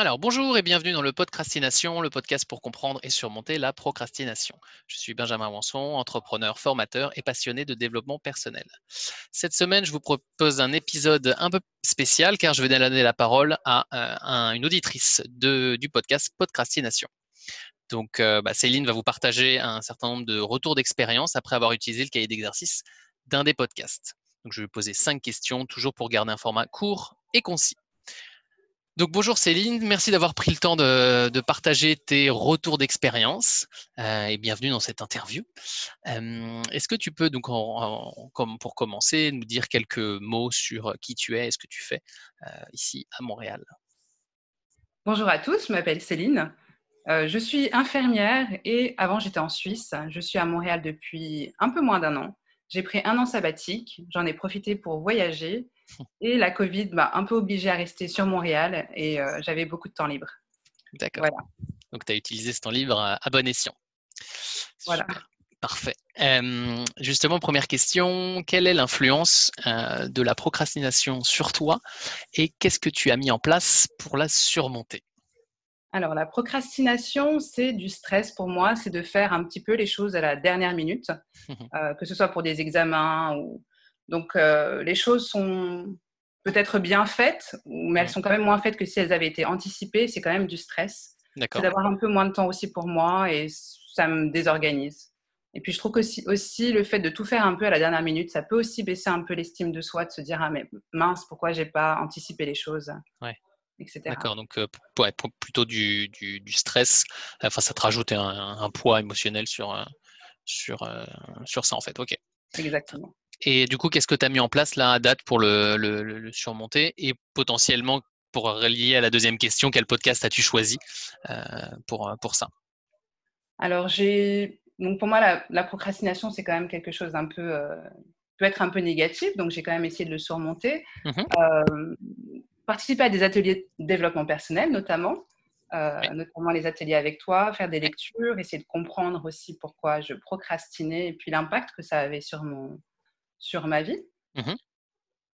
Alors, bonjour et bienvenue dans le Podcrastination, le podcast pour comprendre et surmonter la procrastination. Je suis Benjamin Wanson, entrepreneur, formateur et passionné de développement personnel. Cette semaine, je vous propose un épisode un peu spécial car je vais donner la parole à euh, une auditrice du podcast Podcrastination. Donc, euh, bah, Céline va vous partager un certain nombre de retours d'expérience après avoir utilisé le cahier d'exercice d'un des podcasts. Donc, je vais poser cinq questions, toujours pour garder un format court et concis. Donc bonjour Céline, merci d'avoir pris le temps de, partager tes retours d'expérience euh, et bienvenue dans cette interview. Euh, est-ce que tu peux donc pour commencer nous dire quelques mots sur qui tu es et ce que tu fais euh, ici à Montréal? Bonjour à tous, je m'appelle Céline. je suis infirmière et avant j'étais en Suisse. Je suis à Montréal depuis un peu moins d'un an. J'ai pris un an sabbatique, j'en ai profité pour voyager et la Covid m'a un peu obligée à rester sur Montréal et euh, j'avais beaucoup de temps libre. D'accord. Donc, tu as utilisé ce temps libre à, bon escient. Voilà. Parfait. justement, première question, quelle est l'influence euh, de la procrastination sur toi et qu'est-ce que tu as mis en place pour la surmonter? Alors, la procrastination, c'est du stress pour moi, c'est de faire un petit peu les choses à la dernière minute, euh, que ce soit pour des examens ou donc, euh, les choses sont peut-être bien faites, mais elles sont quand même moins faites que si elles avaient été anticipées. C'est quand même du stress. C'est d'avoir un peu moins de temps aussi pour moi et ça me désorganise. Et puis, je trouve aussi, aussi le fait de tout faire un peu à la dernière minute, ça peut aussi baisser un peu l'estime de soi, de se dire Ah, mais mince, pourquoi j'ai pas anticipé les choses ouais. D'accord, donc euh, plutôt du, stress, enfin ça te rajoute un, poids émotionnel sur, euh, sur, sur ça en fait. Ok. Exactement. Et du coup, qu'est-ce que tu as mis en place là à date pour le, surmonter et potentiellement pour relier à la deuxième question, quel podcast as-tu choisi euh, pour, pour ça? Alors, j'ai donc pour moi, la, procrastination, c'est quand même quelque chose d'un peu euh, peut être un peu négatif, donc j'ai quand même essayé de le surmonter. Mmh euh, participer à des ateliers de développement personnel, notamment. notamment les ateliers avec toi, faire des lectures, essayer de comprendre aussi pourquoi je procrastinais et puis l'impact que ça avait sur mon, sur ma vie. Mmh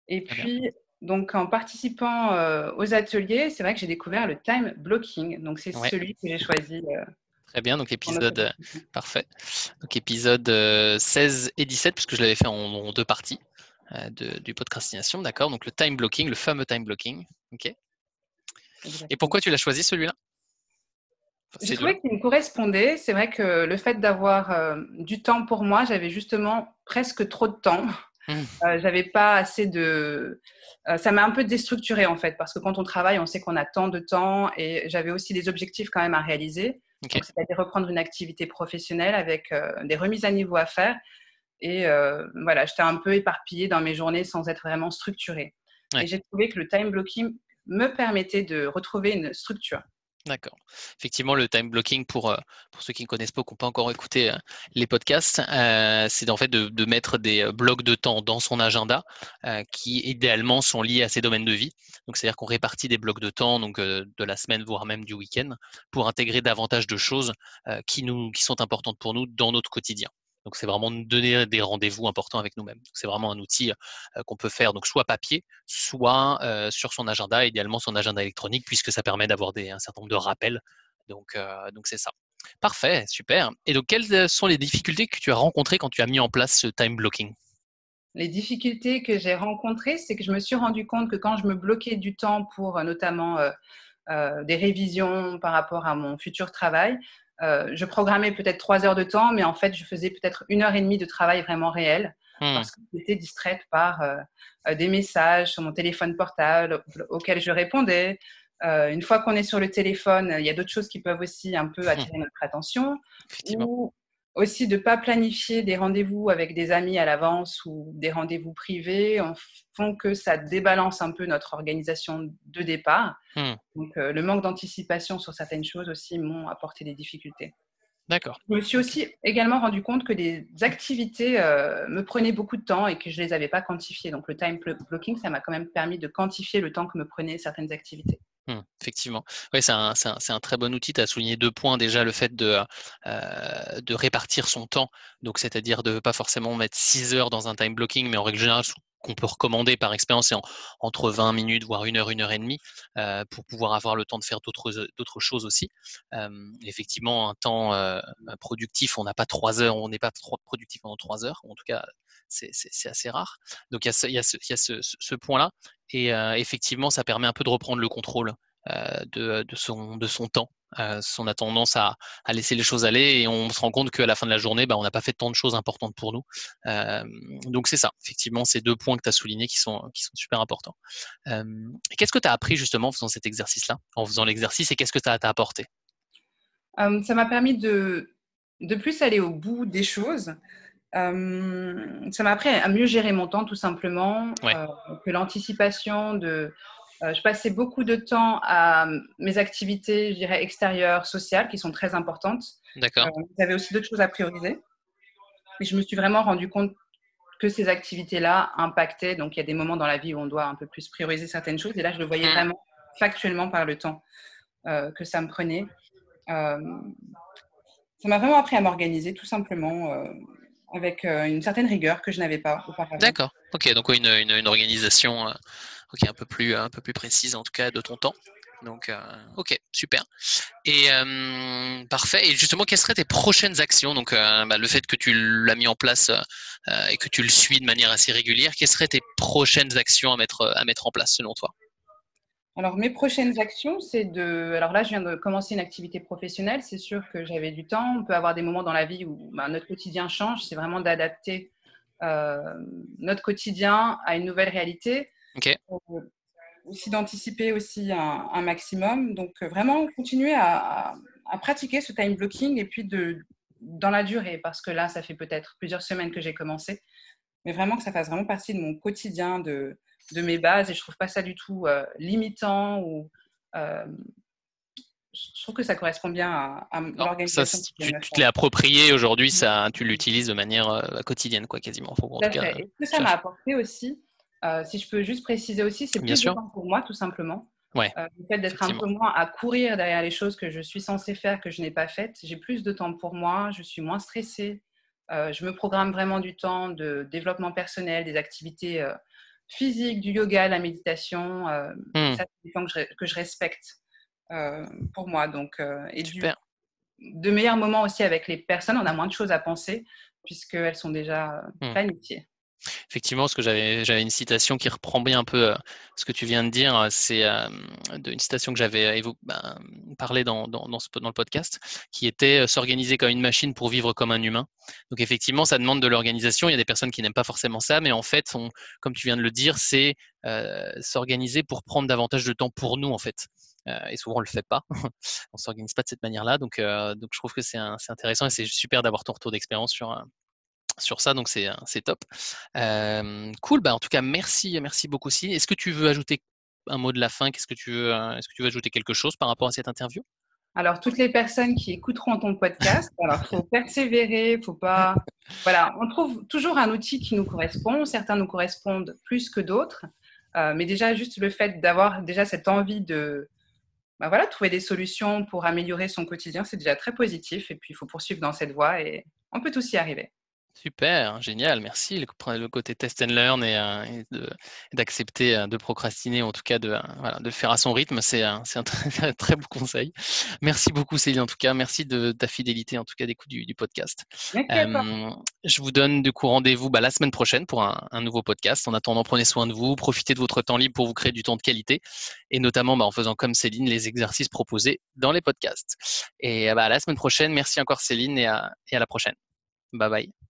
et puis, donc, en participant aux ateliers, c'est vrai que j'ai découvert le time blocking. Donc, c'est celui que j'ai choisi. Très bien, donc épisode parfait. Donc épisode 16 et 17, puisque je l'avais fait en, deux parties de, du podcastination, d'accord? Donc le time blocking, le fameux time blocking. Ok? Et pourquoi tu l'as choisi celui-là? J'ai trouvé qu'il me correspondait. C'est vrai que le fait d'avoir du temps pour moi, j'avais justement presque trop de temps. Mmh. Euh, j'avais pas assez de. Euh, ça m'a un peu déstructuré en fait, parce que quand on travaille, on sait qu'on a tant de temps et j'avais aussi des objectifs quand même à réaliser. c'est-à-dire reprendre une activité professionnelle avec euh, des remises à niveau à faire. Et voilà, j'étais un peu éparpillée dans mes journées sans être vraiment structurée. Et j'ai trouvé que le time blocking me permettait de retrouver une structure. D'accord. Effectivement, le time blocking, pour, euh, pour ceux qui ne connaissent pas ou qui n'ont pas encore écouté euh, les podcasts, euh, c'est en fait de, mettre des blocs de temps dans son agenda qui, idéalement, sont liés à ses domaines de vie. Donc, c'est-à-dire qu'on répartit des blocs de temps donc, de la semaine, voire même du week-end, pour intégrer davantage de choses qui, nous, qui sont importantes pour nous dans notre quotidien. Donc, c'est vraiment donner des rendez-vous importants avec nous-mêmes. C'est vraiment un outil euh, qu'on peut faire, donc soit papier, soit euh, sur son agenda, idéalement son agenda électronique, puisque ça permet d'avoir un certain nombre de rappels. Euh, donc c'est ça. Parfait, super. Et donc, quelles sont les difficultés que tu as rencontrées quand tu as mis en place ce time blocking? Les difficultés que j'ai rencontrées, c'est que je me suis rendu compte que quand je me bloquais du temps pour notamment des révisions par rapport à mon futur travail, euh, je programmais peut-être trois heures de temps, mais en fait, je faisais peut-être une heure et demie de travail vraiment réel hmm. parce que j'étais distraite par euh, euh, des messages sur mon téléphone portable auxquels je répondais. une fois qu'on est sur le téléphone, il y a d'autres choses qui peuvent aussi un peu attirer notre attention. Ou aussi de ne pas planifier des rendez-vous avec des amis à l'avance ou des rendez-vous privés font que ça débalance un peu notre organisation de départ. Hmm. Donc, euh, le manque d'anticipation sur certaines choses aussi m'ont apporté des difficultés. D'accord. Je me suis aussi également rendu compte que des activités euh, me prenaient beaucoup de temps et que je ne les avais pas quantifiées. Donc, le time blocking, ça m'a quand même permis de quantifier le temps que me prenaient certaines activités. Mmh, effectivement. Oui, c'est un, très bon outil. Tu as souligné deux points. Déjà, le fait de, euh, répartir son temps. Donc, c'est-à-dire de ne pas forcément mettre 6 heures dans un time blocking, mais en règle générale, qu'on peut recommander par expérience, c'est entre 20 minutes, voire une heure, une heure et demie, euh, pour pouvoir avoir le temps de faire d'autres choses aussi. effectivement, un temps productif, on n'a pas trois heures, on n'est pas productif pendant trois heures, en tout cas, c'est assez rare. Donc il y a ce, ce point-là, et effectivement, ça permet un peu de reprendre le contrôle de, de, son, temps euh, on a tendance à, laisser les choses aller et on se rend compte qu'à la fin de la journée, bah, on n'a pas fait tant de choses importantes pour nous. Euh, donc c'est ça, effectivement, ces deux points que tu as soulignés qui sont, super importants. Euh, qu'est-ce que tu as appris justement en faisant cet exercice-là, en faisant l'exercice et qu'est-ce que ça t'a apporté? Ça m'a permis de plus aller au bout des choses. Ça m'a appris à mieux gérer mon temps tout simplement, que l'anticipation de euh, je passais beaucoup de temps à mes activités, je dirais, extérieures, sociales, qui sont très importantes. D'accord. Euh, J'avais aussi d'autres choses à prioriser. Et je me suis vraiment rendu compte que ces activités-là impactaient. Donc, il y a des moments dans la vie où on doit un peu plus prioriser certaines choses. Et là, je le voyais hmm. vraiment factuellement par le temps euh, que ça me prenait. ça m'a vraiment appris à m'organiser, tout simplement, avec une certaine rigueur que je n'avais pas auparavant. D'accord. Ok, donc une, organisation ok, un peu plus un peu plus précise en tout cas de ton temps. Donc, euh, ok, super. Et euh, parfait. Et justement, quelles seraient tes prochaines actions? Donc, euh, bah, le fait que tu l'as mis en place et que tu le suis de manière assez régulière, quelles seraient tes prochaines actions à mettre en place selon toi? Alors, mes prochaines actions, c'est de. Alors là, je viens de commencer une activité professionnelle. C'est sûr que j'avais du temps. On peut avoir des moments dans la vie où bah, notre quotidien change. C'est vraiment d'adapter notre quotidien à une nouvelle réalité. Okay. Euh, aussi d'anticiper aussi un, maximum. Donc, euh, vraiment continuer à, pratiquer ce time blocking et puis de, dans la durée, parce que là, ça fait peut-être plusieurs semaines que j'ai commencé, mais vraiment que ça fasse vraiment partie de mon quotidien, de, de mes bases, et je trouve pas ça du tout euh, limitant ou je trouve que ça correspond bien à, l'organisation. Tu, te l'es approprié aujourd'hui, ça, tu l'utilises de manière quotidienne, quoi, quasiment. Faut, en cas, et ce que ça m'a apporté aussi, euh, si je peux juste préciser aussi, c'est plus de temps pour moi, tout simplement. Ouais, euh, le fait d'être un peu moins à courir derrière les choses que je suis censée faire, que je n'ai pas faites, j'ai plus de temps pour moi, je suis moins stressée. Euh, je me programme vraiment du temps de développement personnel, des activités physiques, du yoga, la méditation. Hmm. Ça, c'est des temps que je, que je respecte pour moi. Donc, et du, de meilleurs moments aussi avec les personnes, on a moins de choses à penser puisqu'elles sont déjà mmh. planifiées. Effectivement, ce que j'avais, une citation qui reprend bien un peu euh, ce que tu viens de dire. C'est euh, une citation que j'avais ben, parlé dans, dans, le podcast, qui était euh, s'organiser comme une machine pour vivre comme un humain. Donc effectivement, ça demande de l'organisation. Il y a des personnes qui n'aiment pas forcément ça, mais en fait, comme tu viens de le dire, c'est s'organiser pour prendre davantage de temps pour nous, en fait. et souvent, on le fait pas. on s'organise pas de cette manière-là. Donc, donc, je trouve que c'est, c'est intéressant et c'est super d'avoir ton retour d'expérience sur sur ça, donc c'est top. cool, bah en tout cas, merci, merci beaucoup aussi. Est-ce que tu veux ajouter un mot de la fin? Qu'est-ce que tu veux Est-ce que tu veux ajouter quelque chose par rapport à cette interview? Alors, toutes les personnes qui écouteront ton podcast, alors faut persévérer, faut pas. Voilà, on trouve toujours un outil qui nous correspond. Certains nous correspondent plus que d'autres, mais déjà juste le fait d'avoir déjà cette envie de, bah voilà, trouver des solutions pour améliorer son quotidien, c'est déjà très positif. Et puis, il faut poursuivre dans cette voie et on peut tous y arriver. Super, génial, merci. Le, côté test and learn et, euh, d'accepter euh, de, procrastiner, en tout cas de, euh, voilà, de le faire à son rythme, c'est un, très, très beau conseil. Merci beaucoup Céline, en tout cas, merci de, ta fidélité, en tout cas d'écoute du, du podcast. je vous donne du coup rendez-vous bah, la semaine prochaine pour un, nouveau podcast. En attendant, prenez soin de vous, profitez de votre temps libre pour vous créer du temps de qualité et notamment bah, en faisant comme Céline les exercices proposés dans les podcasts. Et bah, la semaine prochaine, merci encore Céline et à, et à la prochaine. Bye bye.